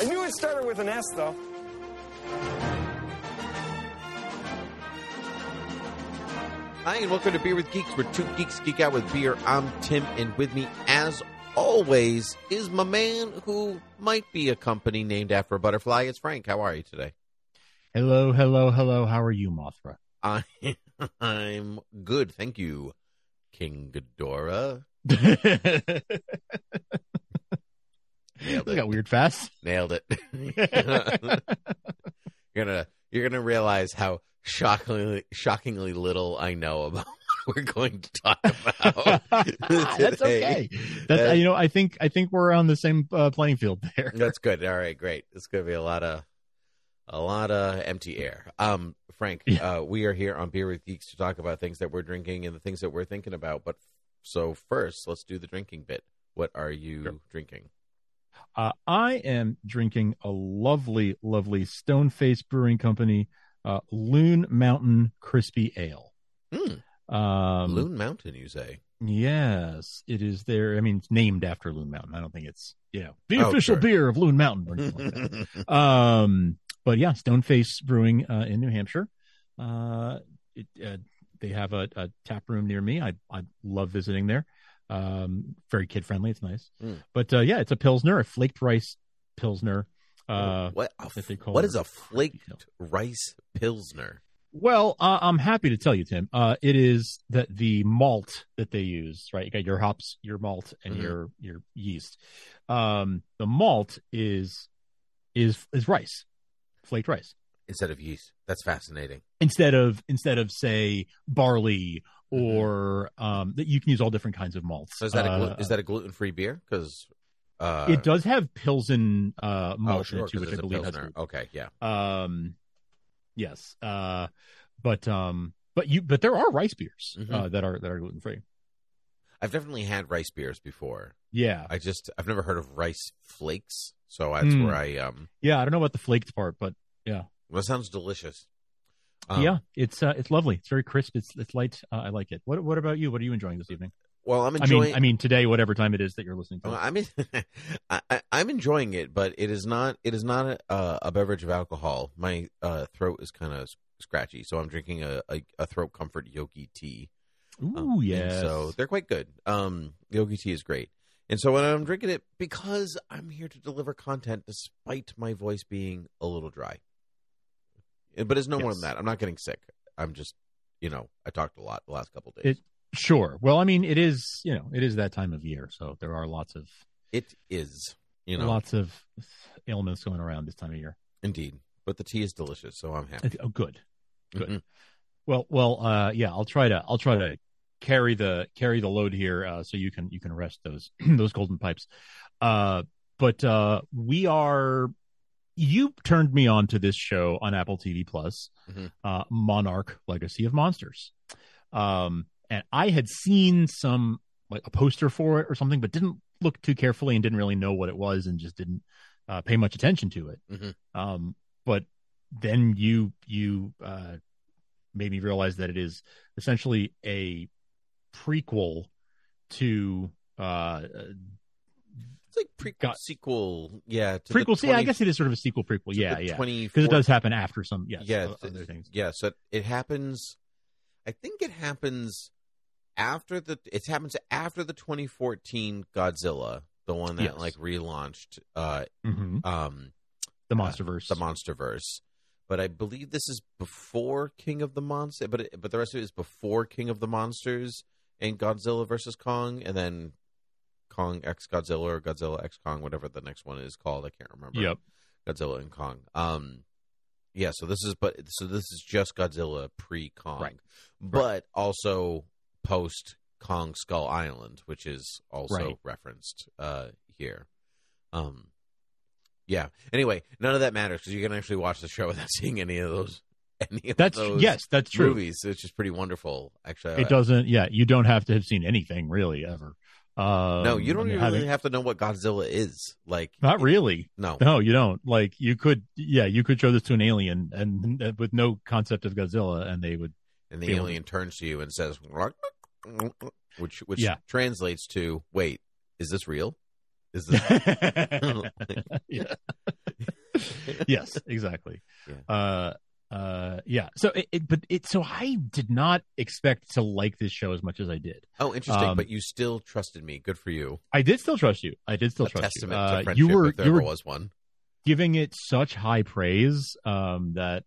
I knew it started with an S, though. Hi, and welcome to Beer with Geeks, where two geeks geek out with beer. I'm Tim, and with me, as always, is my man who might be a company named after a butterfly. It's Frank. How are you today? Hello, hello, hello. How are you, Mothra? I, I'm good, thank you, King Ghidorah. Nailed it. got weird fast. Nailed it. you're gonna you're gonna realize how shockingly shockingly little I know about what we're going to talk about. That's okay. That's That- you know, I think I think we're on the same uh, playing field there. That's good. All right, great. It's going to be a lot of a lot of empty air. Um, Frank, Yeah. uh, we are here on Beer with Geeks to talk about things that we're drinking and the things that we're thinking about. But so first, let's do the drinking bit. What are you Sure. drinking? Uh, I am drinking a lovely, lovely Stoneface Brewing Company uh, Loon Mountain Crispy Ale. Hmm. Um, Loon Mountain, you say? Yes, it is there. I mean, it's named after Loon Mountain. I don't think it's you know the Oh, official sure. beer of Loon Mountain. Or anything like um but yeah stoneface brewing uh, in new hampshire uh, it, uh they have a, a tap room near me i i love visiting there um very kid friendly it's nice Mm. but uh yeah it's a pilsner a flaked rice pilsner uh what? That they call what is a flaked rice pilsner? well uh, i'm happy to tell you tim uh it is that the malt that they use right you got your hops your malt and Mhm. your your yeast um the malt is is is rice flaked rice Instead of yeast. That's fascinating. instead of instead of say barley Mm-hmm. Or um that you can use all different kinds of malts So is that a Uh, is that a gluten free beer? Because uh, it does have pilsen uh oh, malt sure, in it which i believe has gluten. Okay, yeah. um yes uh but um but you but there are rice beers Mhm. uh that are that are gluten free I've definitely had rice beers before. yeah I just I've never heard of rice flakes, so that's Mm. where I um. yeah i don't know about the flaked part but yeah, Well, it sounds delicious. Um, yeah it's uh it's lovely it's very crisp it's it's light uh, i like it what what about you what are you enjoying this evening Well, I'm i enjoying. mean i mean today whatever time it is that you're listening to Well. I mean, I, I, I'm enjoying it, but it is not. It is not a, uh, a beverage of alcohol. My uh, throat is kind of scratchy, so I'm drinking a, a, a throat comfort yogi tea. ooh Um, yes So they're quite good. Um, yogi tea is great. And so when I'm drinking it, because I'm here to deliver content, despite my voice being a little dry. But it's no more than that. I'm not getting sick. I'm just, you know, I talked a lot the last couple of It- days. Sure. Well, I mean, it is you know it is that time of year, so there are lots of it is, you know, lots of ailments going around this time of year. indeed. But the tea is delicious, so I'm happy. Oh, good. good. Mhm. Well, well, uh, yeah. I'll try to I'll try to carry the carry the load here, uh, so you can you can rest those those golden pipes. Uh, but uh, we are. You turned me on to this show on Apple TV Plus, Mhm. uh, Monarch: Legacy of Monsters. Um, and I had seen some like a poster for it or something, but didn't look too carefully and didn't really know what it was and just didn't uh, pay much attention to it. Mhm. Um, but then you you uh, made me realize that it is essentially a prequel to uh, It's like prequel, Got- sequel, yeah. To prequel. The yeah, I guess it is sort of a sequel prequel. Yeah, yeah, because it does happen after some. Yes, yeah, other things. yeah. So it happens. I think it happens after the. It happens after the 2014 Godzilla, the one that Yes. like relaunched, uh, hmm um, The MonsterVerse. the MonsterVerse. but I believe this is before King of the Monsters. But it, but the rest of it is before King of the Monsters and Godzilla versus Kong, and then Kong X Godzilla or Godzilla X Kong, whatever the next one is called. I can't remember. Yep. Godzilla and Kong. Um, yeah. So this is but so this is just Godzilla pre Kong, Right. but also post Kong Skull Island, which is also Right. referenced uh, here. Um, yeah. Anyway, none of that matters because you can actually watch the show without seeing any of those. Any of That's those yes, that's true. movies, which is pretty wonderful. Actually, It doesn't. Yeah, you don't have to have seen anything really ever. Um, No, you don't and even having- really have to know what Godzilla is. Like, Not really. no. No, you don't. Like you could. Yeah, you could show this to an alien and, and with no concept of Godzilla, and they would. And the alien turns to you and says, which which Yeah. translates to, "Wait, is this real? Is this?" yeah. yes, exactly. Yeah. Uh, uh, yeah. So it, it, but it. So I did not expect to like this show as much as I did. oh, interesting. Um, but you still trusted me. Good for you. I did still trust you. I did still A trust you. testament Uh, you were there you ever were was one. giving it such high praise um, that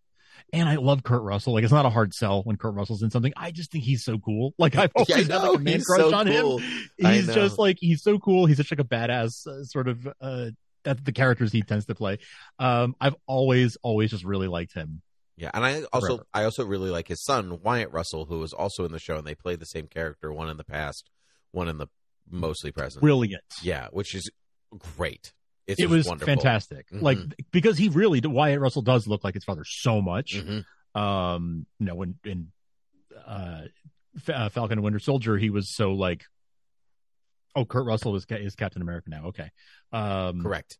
and I love Kurt Russell. Like it's not a hard sell when Kurt Russell's in something. I just think he's so cool. Like I've always Yeah, had like a man He's crush so on cool. him. He's just like he's so cool. He's such like a badass uh, sort of uh that the characters he tends to play. Um I've always always just really liked him. Yeah, and I also Forever. I also really like his son Wyatt Russell, who was also in the show, and they played the same character, one in the past, one in the mostly present. Brilliant. Yeah, which is great. It's it was wonderful. fantastic. Mhm. Like because he really Wyatt Russell does look like his father so much. Mhm. um you know when in uh, uh falcon and winter soldier he was so like oh kurt russell is, is captain america now okay um Correct.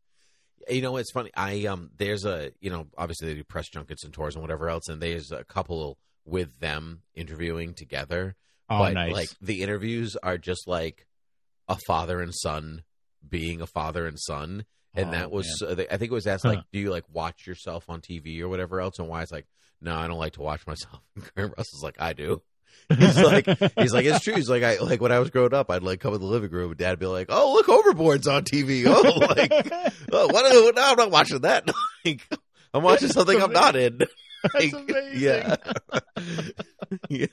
You know, it's funny. I um, there's a you know, obviously they do press junkets and tours and whatever else, and there's a couple with them interviewing together. oh but nice like the interviews are just like a father and son being a father and son, and Oh, that was uh, I think it was asked like, do you like watch yourself on TV or whatever else? And Wyatt's like, no, I don't like to watch myself. And Kurt Russell's like, I do. He's like, he's like, it's true. He's like, I like when I was growing up, I'd like come in the living room, and Dad'd be like, "Oh, look, Overboard's on TV." Oh, like, oh, what? No, I'm not watching that. like, I'm watching something I'm not in. That's Like, amazing. Yeah. yeah.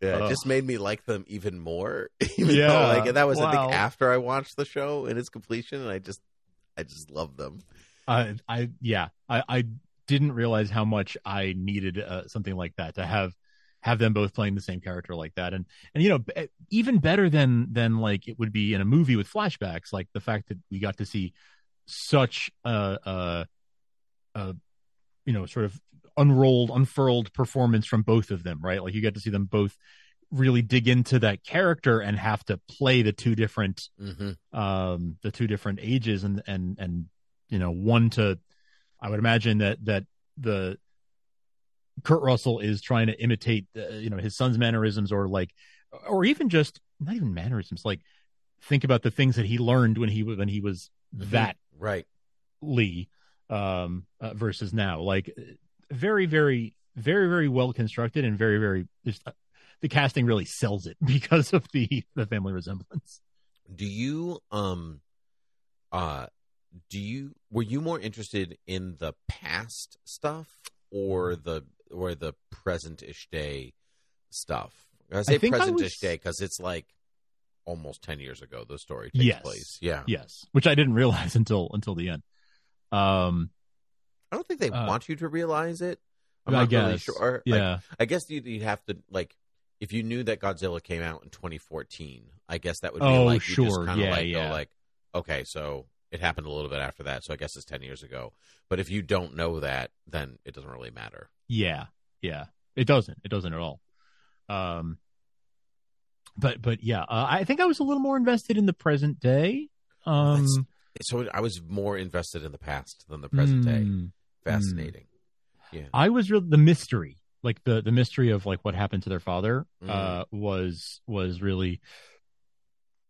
Yeah, it just made me like them even more. Even Yeah, though, like, and that was I think after I watched the show and its completion, and I just, I just love them. I, I yeah I, I didn't realize how much i needed uh, something like that to have have them both playing the same character like that and and you know b- even better than than like it would be in a movie with flashbacks like the fact that we got to see such a uh uh you know sort of unrolled unfurled performance from both of them right like you get to see them both really dig into that character and have to play the two different Mm-hmm. um the two different ages and and and you know one to i would imagine that that the kurt russell is trying to imitate uh, you know his son's mannerisms or like or even just not even mannerisms like think about the things that he learned when he when he was that right. lee um uh, versus now. Like very very very very well constructed and very very just uh, the casting really sells it because of the the family resemblance. Do you um, uh, do you were you more interested in the past stuff or the or the present-ish day stuff? I say I present-ish was- day because it's like almost ten years ago the story takes Yes. place. Yeah, Yes, which I didn't realize until until the end. Um, I don't think they Uh, want you to realize it. I'm I not really guess. sure. Like, yeah, I guess you'd, you'd have to like if you knew that Godzilla came out in 2014. I guess that would be Oh, like you just sure. kind of Yeah, like yeah. go like, okay, so it happened a little bit after that, so I guess it's 10 years ago. But if you don't know that, then it doesn't really matter. yeah, yeah. It doesn't. It doesn't at all. Um, but but yeah, uh, I think I was a little more invested in the present day. Um, That's- So I was more invested in the past than the present day. mm, Yeah, I was real the mystery, like the the mystery of like what happened to their father, Mm. uh, was was really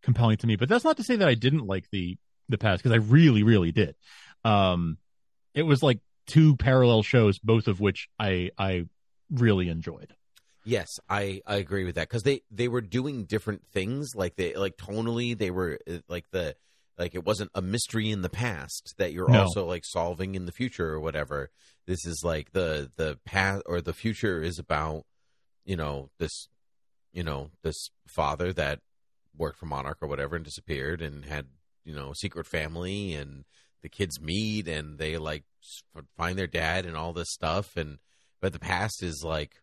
compelling to me. But that's not to say that I didn't like the the past because I really really did. Um, it was like two parallel shows, both of which I I really enjoyed. Yes, I, I agree with that because they, they were doing different things like they like tonally they were uh, like the like it wasn't a mystery in the past that you're No. also like solving in the future or whatever. This is like the the past or the future is about you know this you know this father that worked for Monarch or whatever and disappeared and had you know secret family and the kids meet and they like find their dad and all this stuff and but the past is like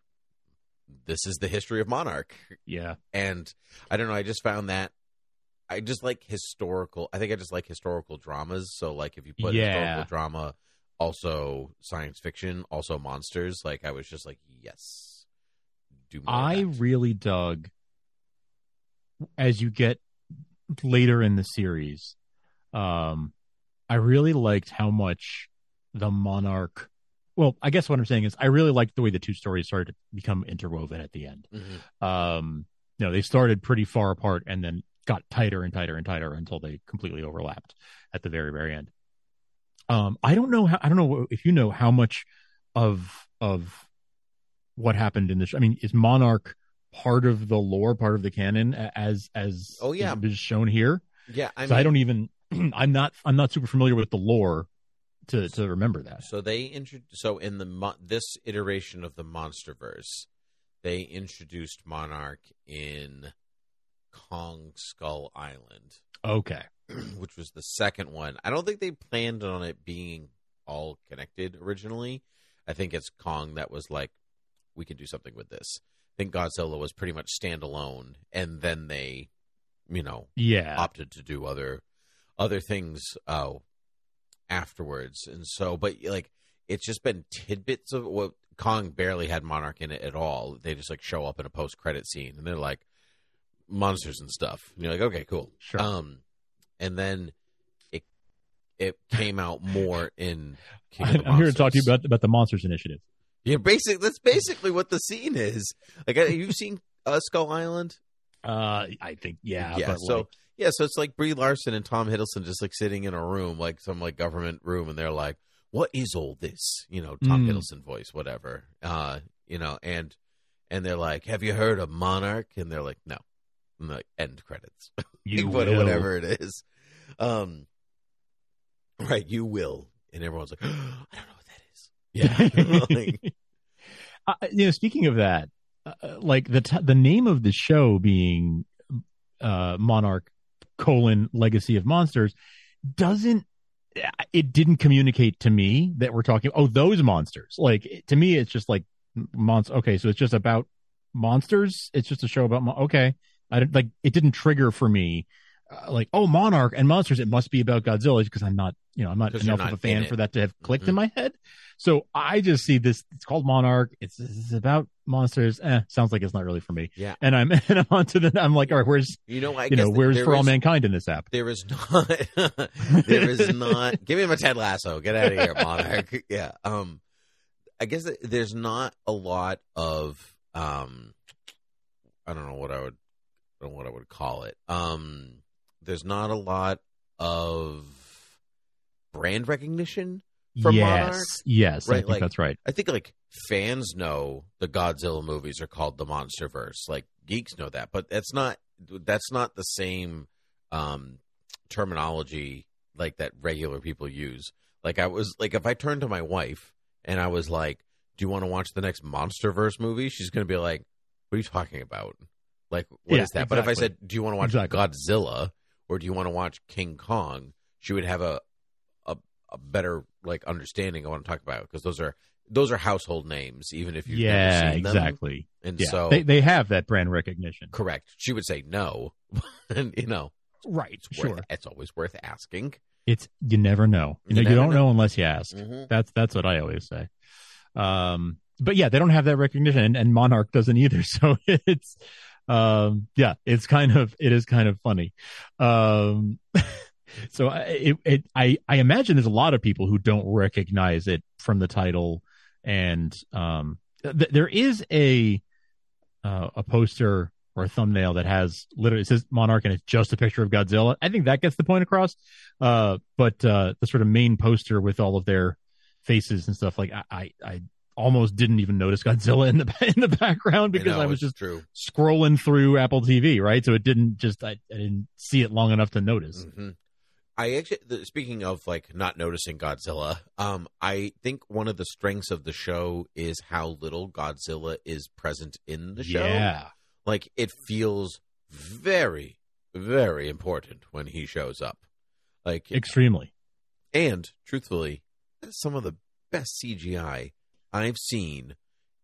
this is the history of Monarch Yeah. and I don't know. I just found that I just like historical. I think I just like historical dramas. So like if you put Yeah. historical drama, also science fiction, also monsters, like I was just like yes, do I really dug as you get later in the series. Um, I really liked how much the monarch. Well, I guess what I'm saying is I really liked the way the two stories started to become interwoven at the end. Mhm. Um, you know, they started pretty far apart and then got tighter and tighter and tighter until they completely overlapped at the very, very end. Um, I don't know how, I don't know if you know how much of, of what happened in this. I mean, is Monarch part of the lore, part of the canon as, as, Oh, yeah. is shown here? yeah. I, so mean, I don't even, I'm not, I'm not super familiar with the lore to, to remember that. So they intro- So in the mo- this iteration of the MonsterVerse, they introduced Monarch in Kong Skull Island. Okay. which was the second one. I don't think they planned on it being all connected originally. I think it's Kong that was like, we can do something with this. I think Godzilla was pretty much standalone, and then they, you know, Yeah. opted to do other other things uh, afterwards. And so, but like, it's just been tidbits of what Kong barely had Monarch in it at all. They just like show up in a post credit scene, and they're like monsters and stuff. And you're like, okay, cool. Sure. Um, and then it it came out more in. King I'm the here to talk to you about, about the Monsters Initiative. Yeah, basic. That's basically what the scene is. Like, you've you seen uh, Skull Island? Uh, I think, yeah. yeah. but So like- yeah, so it's like Brie Larson and Tom Hiddleston just like sitting in a room, like some like government room, and they're like, "What is all this?" You know, Tom Mm. Hiddleston voice, whatever. Uh, you know, and and they're like, "Have you heard of Monarch?" And they're like, "No." And like, end credits. You will. whatever it is. Um, right, you will, and everyone's like, "I don't know what that is." Yeah, Like, uh, you know, speaking of that, uh, like the t- the name of the show being uh, Monarch colon Legacy of Monsters doesn't it didn't communicate to me that we're talking oh those monsters. Like to me it's just like monster okay so it's just about monsters? It's just a show about mon- okay. I didn't like it didn't trigger for me uh, like oh Monarch and monsters it must be about Godzilla because I'm not you know I'm not enough not of a fan for that to have clicked Mhm. in my head so I just see this. It's called Monarch. It's, it's about monsters. Eh, sounds like it's not really for me. Yeah. And I'm and I'm onto the. I'm like, all right, where's you know, I you know where's for all mankind in this app? There is not. there is not. Give me my Ted Lasso. Get out of here, Monarch. yeah. Um, I guess there's not a lot of um, I don't know what I would, I don't know what I would call it. Um, there's not a lot of brand recognition from yes, Monarch. yes, I think like- that's right. I think like fans know the Godzilla movies are called the MonsterVerse. Like geeks know that, but that's not that's not the same um, terminology like that regular people use. Like I was like if I turned to my wife and I was like, "Do you want to watch the next MonsterVerse movie?" She's going to be like, "What are you talking about? Like what is Yeah, that?" But if I said, "Do you want to watch Exactly. Godzilla?" Or "Do you want to watch King Kong?" she would have a a, a better like understanding of what I'm talking about because those are those are household names, even if you've yeah, never seen them. exactly. And Yeah, so, they they have that brand recognition. correct. She would say no, and you know, Right, it's sure. worth, it's always worth asking. It's you never know. You, You know, you don't know. know. unless you ask. Mhm. That's that's what I always say. Um, but yeah, they don't have that recognition, and, and Monarch doesn't either. So it's, um, yeah, it's kind of it is kind of funny. Um, so I, it, it I I imagine there's a lot of people who don't recognize it from the title, and um, th- there is a uh, a poster or a thumbnail that has literally it says Monarch and it's just a picture of Godzilla. I think that gets the point across. Uh, but uh, the sort of main poster with all of their faces and stuff like I, I, I almost didn't even notice Godzilla in the in the background because know, I was just true. scrolling through Apple TV, right? So it didn't just I, I didn't see it long enough to notice. hmm I actually, the, speaking of like not noticing Godzilla, um, I think one of the strengths of the show is how little Godzilla is present in the show. Yeah. Like it feels very, very important when he shows up. Like Extremely. and truthfully, that's some of the best CGI I've seen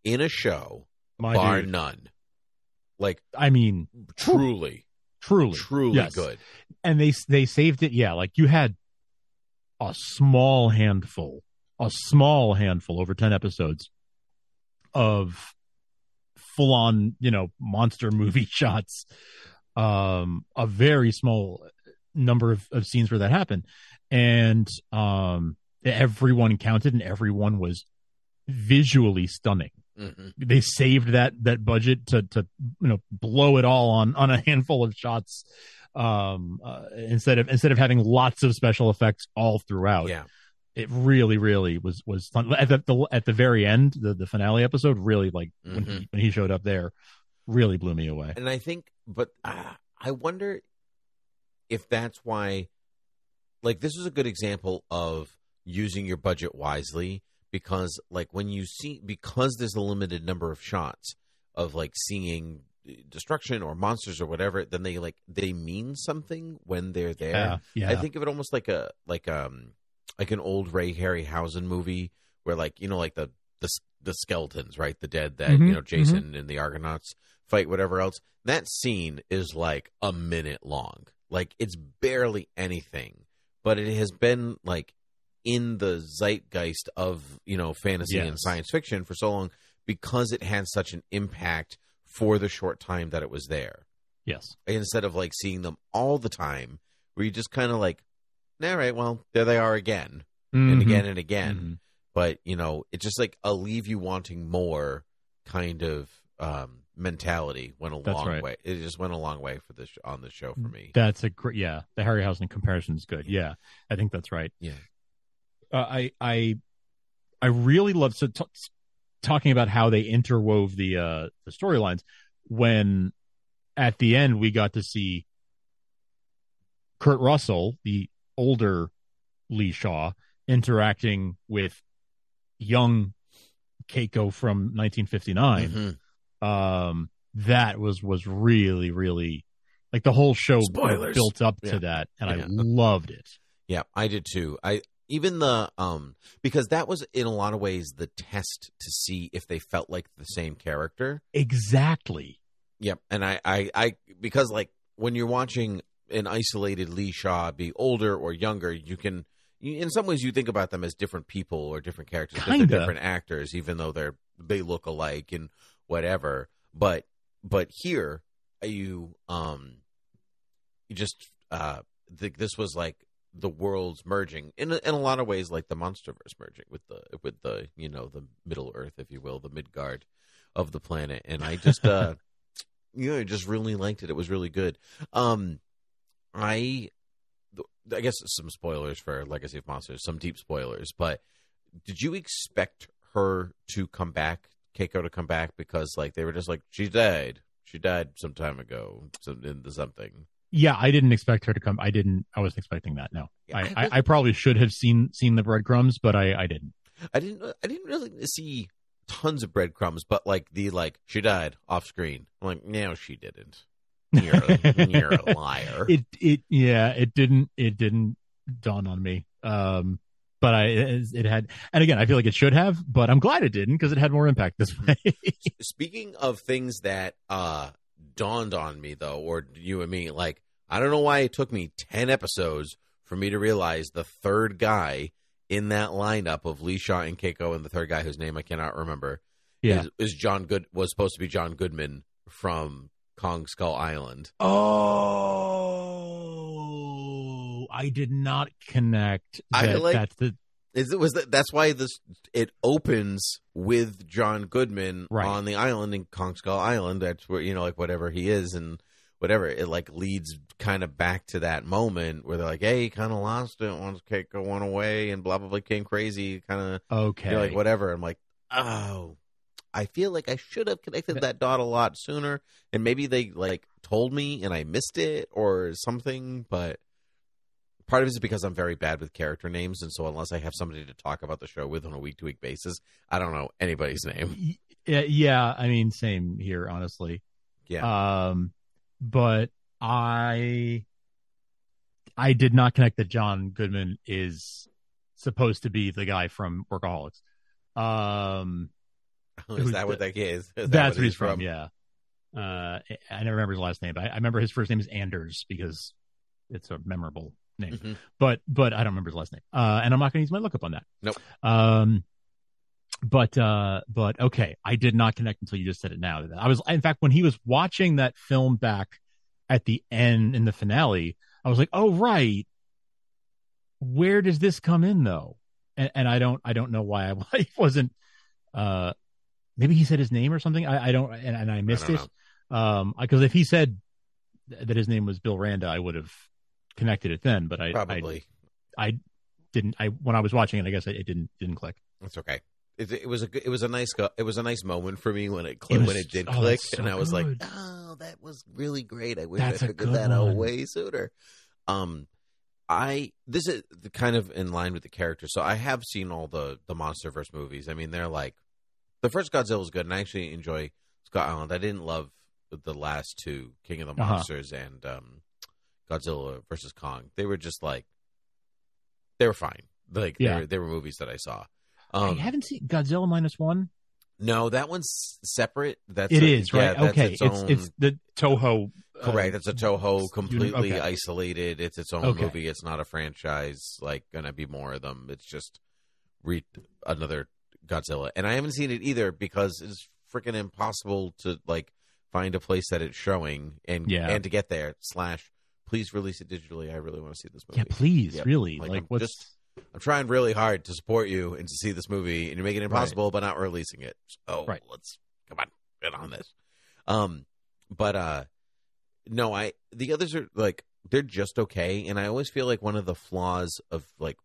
in a show, My bar dude. none. Like I mean, truly, truly, truly Yes. good. and they they saved it. Yeah, like you had a small handful, a small handful over ten episodes of full on, you know, monster movie shots. Um, a very small number of, of scenes where that happened, and um, everyone counted, and everyone was visually stunning. Hmm they saved that that budget to to you know blow it all on on a handful of shots um uh, instead of instead of having lots of special effects all throughout. Yeah. it really really was was fun. At the, the at the very end the the finale episode really like when Mhm. he when he showed up there really blew me away. And I think, but uh, I wonder if that's why, like, this is a good example of using your budget wisely because, like, when you see, because there's a limited number of shots of, like, seeing destruction or monsters or whatever, then they, like, they mean something when they're there. yeah yeah I think of it almost like a, like, um, like an old Ray Harryhausen movie where, like, you know, like the, the, the skeletons, right? The dead that, Mhm, you know, Jason and the Argonauts fight, whatever else. That scene is like a minute long. Like it's barely anything, but it has been like in the zeitgeist of you know fantasy and science fiction for so long because it had such an impact for the short time that it was there. yes Instead of like seeing them all the time, where you just kind of like, all right, well, there they are again and Mhm. again and again Mhm. but you know it's just like a leave you wanting more kind of um mentality went a That's long right. way it just went a long way for this on the show for me That's a great, yeah. The Harryhausen comparison is good. Yeah, I think that's right. Yeah. Uh, I I I really love so t- talking about how they interwove the uh the storylines when at the end we got to see Kurt Russell, the older Lee Shaw, interacting with young Keiko from 1959 Mhm. um that was was really really like the whole show Spoilers. built up to Yeah. that and Yeah. i loved it yeah i did too i even the um because that was in a lot of ways the test to see if they felt like the same character exactly Yep, and I, I, I, because like when you're watching an isolated Lee Shaw be older or younger, you can, you, in some ways, you think about them as different people or different characters, they're Kinda. different actors, even though they're they look alike and whatever. But, but here you, um, you just, uh, th- this was like the worlds merging in a, in a lot of ways, like the MonsterVerse merging with the with the you know the Middle Earth, if you will, the Midgard of the planet, and I just. uh you know, I just really liked it. It was really good. Um, I, I guess some spoilers for Legacy of Monsters, some deep spoilers. But did you expect her to come back, Keiko to come back, because like they were just like she died, she died some time ago, some into something. Yeah i didn't expect her to come i didn't i wasn't expecting that no Yeah, I, I I probably should have seen seen the breadcrumbs but i i didn't I didn't, I didn't really see tons of breadcrumbs, but like the like she died off screen. I'm like, no, she didn't. You're a, you're a liar. it it yeah it didn't it didn't dawn on me um but i it, it had and again i feel like it should have but i'm glad it didn't because it had more impact this way Speaking of things that uh dawned on me though, or you and me, like I don't know why it took me ten episodes for me to realize the third guy in that lineup of Lee Shaw and Keiko and the third guy whose name I cannot remember yeah is, is John Good was supposed to be John Goodman from Kong Skull Island. oh i did not connect I like- that's the Is it was that, that's why this it opens with John Goodman Right. on the island in Kong Skull Island. That's where you know like whatever he is and whatever it like leads kind of back to that moment where they're like, hey, he kind of lost it once Keiko went away and blah blah blah came crazy. Kind of okay like whatever. I'm like, oh, I feel like I should have connected that dot a lot sooner, and maybe they like told me and I missed it or something, but. Part of it is because I'm very bad with character names, and so unless I have somebody to talk about the show with on a week to week basis, I don't know anybody's name. Yeah, yeah, I mean, same here, honestly. Yeah. Um, but I, I did not connect that John Goodman is supposed to be the guy from Workaholics. Um, is that what that is? Is that that's what he's from. Yeah. Uh, I never remember his last name, but I, I remember his first name is Anders because it's a memorable name. Mhm. But but I don't remember his last name. Uh, and I'm not going to use my lookup on that. Nope. Um, but uh, but okay, I did not connect until you just said it now. I was in fact when he was watching that film back at the end in the finale, I was like, oh right, where does this come in though? And, and I don't I don't know why I, I wasn't. Uh, maybe he said his name or something. I, I don't and, and I missed don't it. Um, because if he said that his name was Bill Randa, I would have connected it then. But I Probably. I, I didn't. I when I was watching it, I guess it, it didn't didn't click. That's okay. It, it was a good- it was a nice it was a nice moment for me when it clicked when it did oh, click, so and I was like, oh, that was really great. I wish That's I figured that out way sooner. Um, I this is the kind of in line with the character. So I have seen all the the MonsterVerse movies. I mean, they're like the first Godzilla was good, and I actually enjoy Skull Island. I didn't love the last two, King of the Uh-huh. Monsters and um, Godzilla versus Kong. They were just like they were fine. Like Yeah. they, were, they were movies that I saw. Um, I haven't seen Godzilla minus one. no, that one's separate. That's It a- is yeah, right. that's okay, its, it's own, it's the Toho. uh, correct. It's a Toho, completely okay. isolated. It's its own Okay. movie. It's not a franchise. Like gonna be more of them. It's just re- another Godzilla, and I haven't seen it either because it's freaking impossible to like find a place that it's showing and Yeah. and to get there. Slash, please release it digitally. I really want to see this movie. Yeah, please, Yep. really. Like, Like, I'm what's just- I'm trying really hard to support you and to see this movie, and you're making it impossible, by not releasing it. So Right. let's come on, get on this. Um, but uh, no, I the others are like they're just okay, and I always feel like one of the flaws of like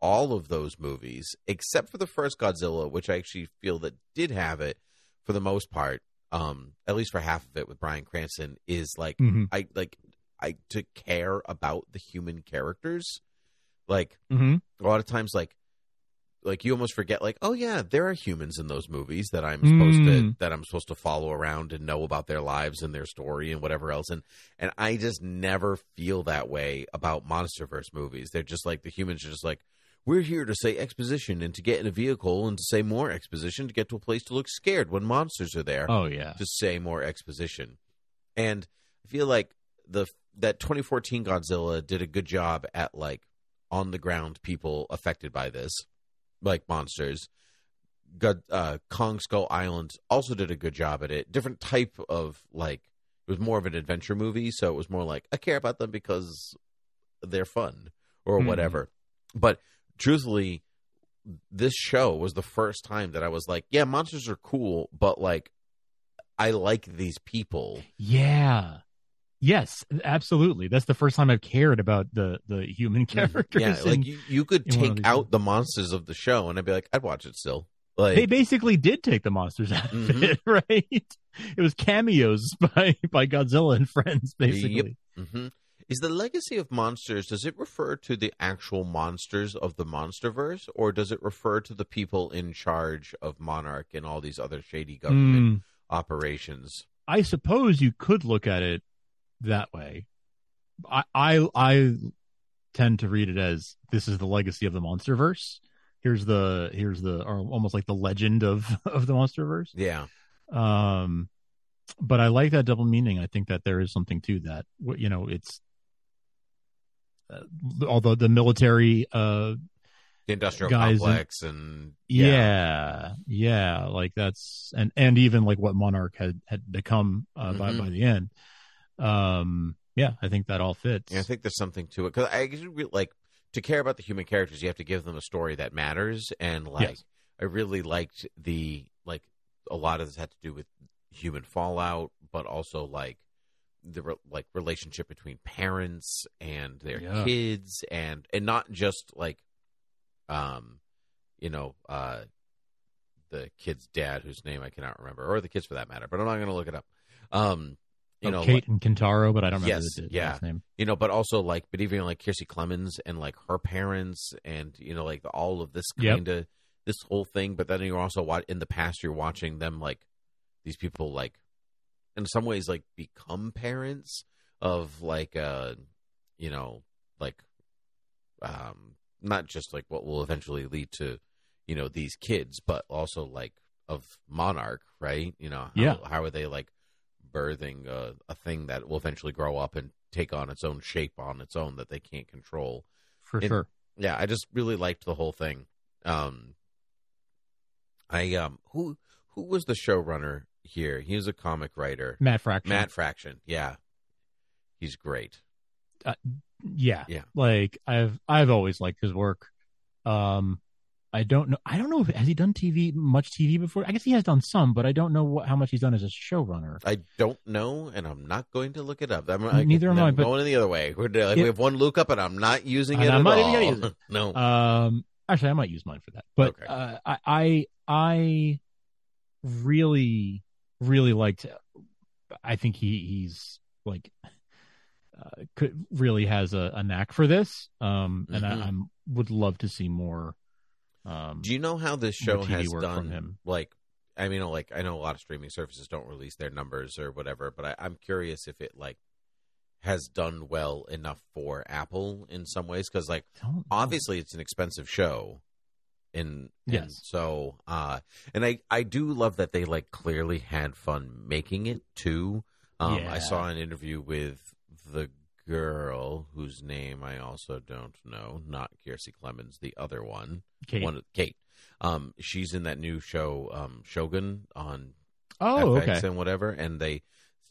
all of those movies, except for the first Godzilla, which I actually feel that did have it for the most part, um, at least for half of it with Bryan Cranston, is like Mhm. I like I to care about the human characters, like Mhm. a lot of times like like you almost forget like oh yeah there are humans in those movies that i'm supposed to Mm. that i'm supposed to follow around and know about their lives and their story and whatever else and and i just never feel that way about monsterverse movies they're just like the humans are just like we're here to say exposition and to get in a vehicle and to say more exposition to get to a place to look scared when monsters are there oh yeah, to say more exposition. And I feel like the that 2014 Godzilla did a good job at like on the ground people affected by this, like monsters. God, uh, Kong Skull Island also did a good job at it. Different type of like it was more of an adventure movie, so it was more like I care about them because they're fun or Hmm. whatever. But truthfully, this show was the first time that I was like, yeah, monsters are cool, but like I like these people. yeah. Yes, absolutely. That's the first time I've cared about the the human characters. Yeah, like in- you, you could of take out the monsters of the show, and I'd be like, I'd watch it still. Like, they basically did take the monsters out of Mhm. it, right? It was cameos by by Godzilla and friends, basically. hmm is the legacy of monsters? Does it refer to the actual monsters of the MonsterVerse, or does it refer to the people in charge of Monarch and all these other shady government Mm, operations? I suppose you could look at it that way. I, I I tend to read it as this is the legacy of the MonsterVerse. Here's the here's the or almost like the legend of of the MonsterVerse. Yeah, Um, but I like that double meaning. I think that there is something to that. You know, it's uh, although the military, uh, the industrial complex, and yeah, yeah, like that's and and even like what Monarch had had become uh, by Mhm. by the end. Um, yeah, I think that all fits. Yeah, I think there's something to it because I actually re- like to care about the human characters. You have to give them a story that matters, and like Yes. I really liked the like a lot of this had to do with human fallout, but also like the re- like relationship between parents and their Yeah. kids, and and not just like um you know uh the kid's dad whose name I cannot remember, or the kids for that matter, but I'm not going to look it up. Um, you Oh, know, Kate and Kentaro, but I don't remember Yes, the, the yeah. last name. you know, but also like, but even like Kiersey Clemons and like her parents, and you know, like all of this kind of this whole thing. But then you're also wa- in the past, you're watching them like these people like, in some ways, like become parents of like, uh, you know, like, um, not just like what will eventually lead to, you know, these kids, but also like of Monarch, right? You know, how, Yeah. how are they like birthing a, a thing that will eventually grow up and take on its own shape on its own that they can't control. For And- sure. Yeah, I just really liked the whole thing. Um, I um, who who was the showrunner here? He was a comic writer, Matt Fraction. Matt Fraction. Yeah, he's great. Yeah. Yeah. Like I've I've always liked his work. Um I don't know I don't know if has he done TV much TV before? I guess he has done some, but I don't know what, how much he's done as a showrunner. I don't know, and I'm not going to look it up. I'm, I, Neither am I, but- going the other way. Like, It- we have one look up, and I'm not using it I'm at not all. even gonna use it. no, Um actually I might use mine for that. But Okay. uh, I I I really really liked I think he he's like uh, could really has a, a knack for this. Um and Mhm. I I'm, would love to see more um Do you know how this show has done? Like, I mean, like I know a lot of streaming services don't release their numbers or whatever, but I, I'm curious if it like has done well enough for Apple in some ways because, like, obviously it's an expensive show, and, and Yes. so uh, and I I do love that they like clearly had fun making it too. Um, I saw an interview with the girl whose name I also don't know, not Kiersey Clemons, the other one Kate. one Kate. Um, she's in that new show, um, Shogun on oh FX okay and whatever. And they,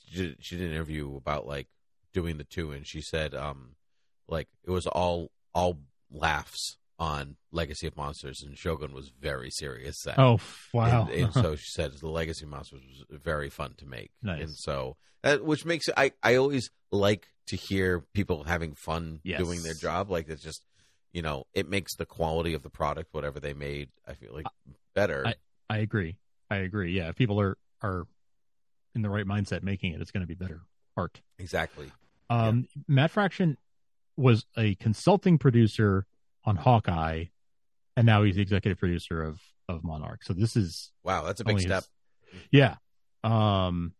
she, she did an interview about like doing the two, and she said, um, like it was all all laughs on Legacy of Monsters, and Shogun was very serious. Set. Oh wow! And, and so she said the Legacy of Monsters was very fun to make. Nice. And so that which makes I, I always like to hear people having fun Yes. doing their job. Like it's just you know, it makes the quality of the product, whatever they made, I feel like better. I- I agree. I agree. Yeah, if people are are in the right mindset making it, it's going to be better art. exactly. Um, Matt Fraction was a consulting producer on Hawkeye, and now he's the executive producer of of Monarch. So this is Wow, that's a big step. his- yeah. Um,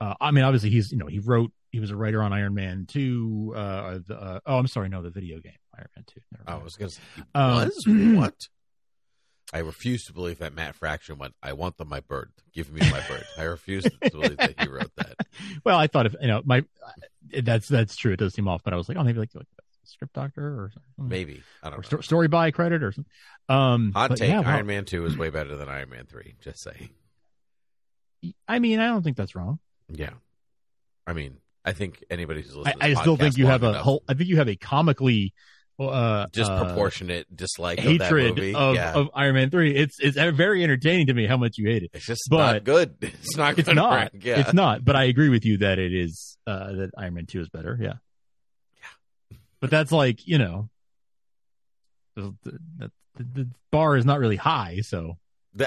uh, I mean, obviously he's you know he wrote he was a writer on Iron Man two. Uh, the, uh, oh, I'm sorry, no, the video game Iron Man two. Never I was gonna say Um, what? I refuse to believe that Matt Fraction went, I want the, my bird. Give me my bird. I refuse to believe that he wrote that. well, I thought if you know my that's that's true. It does seem off, but I was like, oh, maybe like, like script doctor or something. Maybe. I don't know. sto- story by credit or something. Um, Hot take. yeah. Iron Man 2 is way better than Iron Man 3. Just saying. I mean, I don't think that's wrong. Yeah. I mean, I think anybody who's I, listening to I still think you have long a enough, whole. I think you have a comically uh, disproportionate dislike uh, of that hatred movie. of, yeah. of Iron Man three. It's it's very entertaining to me how much you hate it. it's just but not good. It's not It's not. Yeah. It's not. But I agree with you that it is uh, that Iron Man two is better. Yeah. But that's like you know, the, the, the, bar is not really high. So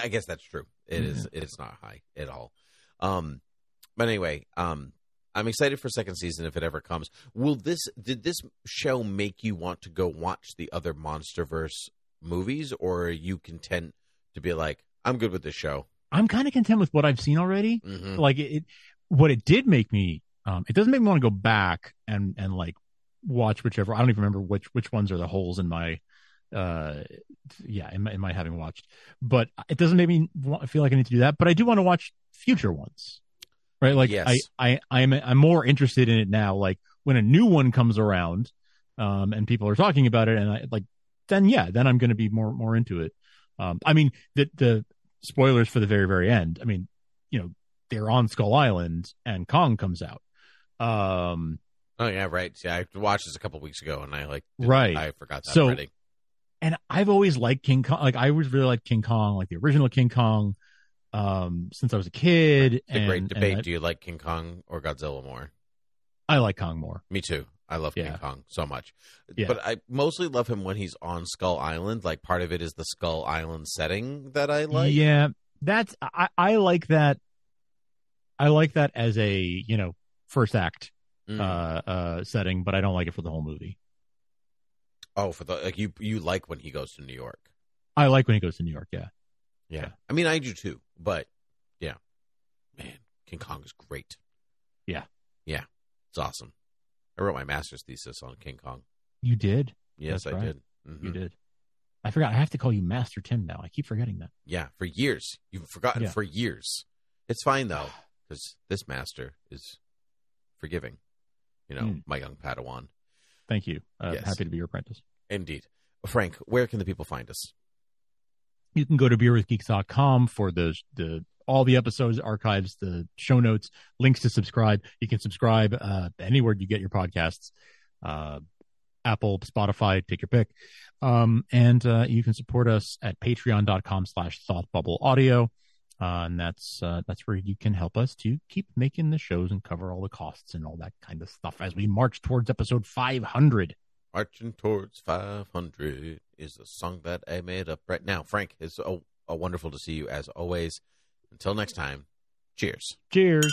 I guess that's true. It Mm-hmm. is. It's not high at all. Um, but anyway, um, I'm excited for second season if it ever comes. Will this? Did this show make you want to go watch the other MonsterVerse movies, or are you content to be like, I'm good with this show? I'm kind of content with what I've seen already. hmm like it, it what it did make me um it doesn't make me want to go back and and like watch whichever i don't even remember which which ones are the holes in my uh yeah in my, in my having watched but it doesn't make me want, feel like i need to do that but i do want to watch future ones right like Yes. i i i'm i'm more interested in it now like when a new one comes around um and people are talking about it and i like then yeah then i'm going to be more more into it um i mean the the spoilers for the very very end i mean you know they're on Skull Island and Kong comes out. Um, Oh yeah, right. Yeah, I watched this a couple weeks ago, and I like Right. I forgot that So, already. and I've always liked King Kong. Like I always really liked King Kong, like the original King Kong, um, since I was a kid. The and, great debate: I, Do you like King Kong or Godzilla more? I like Kong more. Me too. I love King Kong so much. Yeah. But I mostly love him when he's on Skull Island. Like part of it is the Skull Island setting that I like. yeah, that's I, I like that. I like that as a you know first act Mm. uh, uh, setting, but I don't like it for the whole movie. oh, for the like you you like when he goes to New York. I like when he goes to New York. Yeah, Yeah. I mean, I do too, but yeah, man, King Kong is great. Yeah. Yeah, it's awesome. I wrote my master's thesis on King Kong. you did. Yes, That's I right. did. Mhm. You did. I forgot. I have to call you Master Tim now. I keep forgetting that. Yeah, for years. You've forgotten Yeah. for years. It's fine though, because this master is forgiving. You know, Mm. my young Padawan. Thank you. Uh, Yes. Happy to be your apprentice. Indeed. Frank, where can the people find us? You can go to beerwithgeeks.com for the the all the episodes, archives, the show notes, links to subscribe. You can subscribe uh, anywhere you get your podcasts. Uh, Apple, Spotify, take your pick. Um, and uh, you can support us at patreon.com slash thoughtbubbleaudio. Uh, and that's uh, that's where you can help us to keep making the shows and cover all the costs and all that kind of stuff as we march towards episode 500. Marching Towards 500 is the song that I made up right now. Frank, it's a, a wonderful to see you as always. Until next time, cheers. Cheers.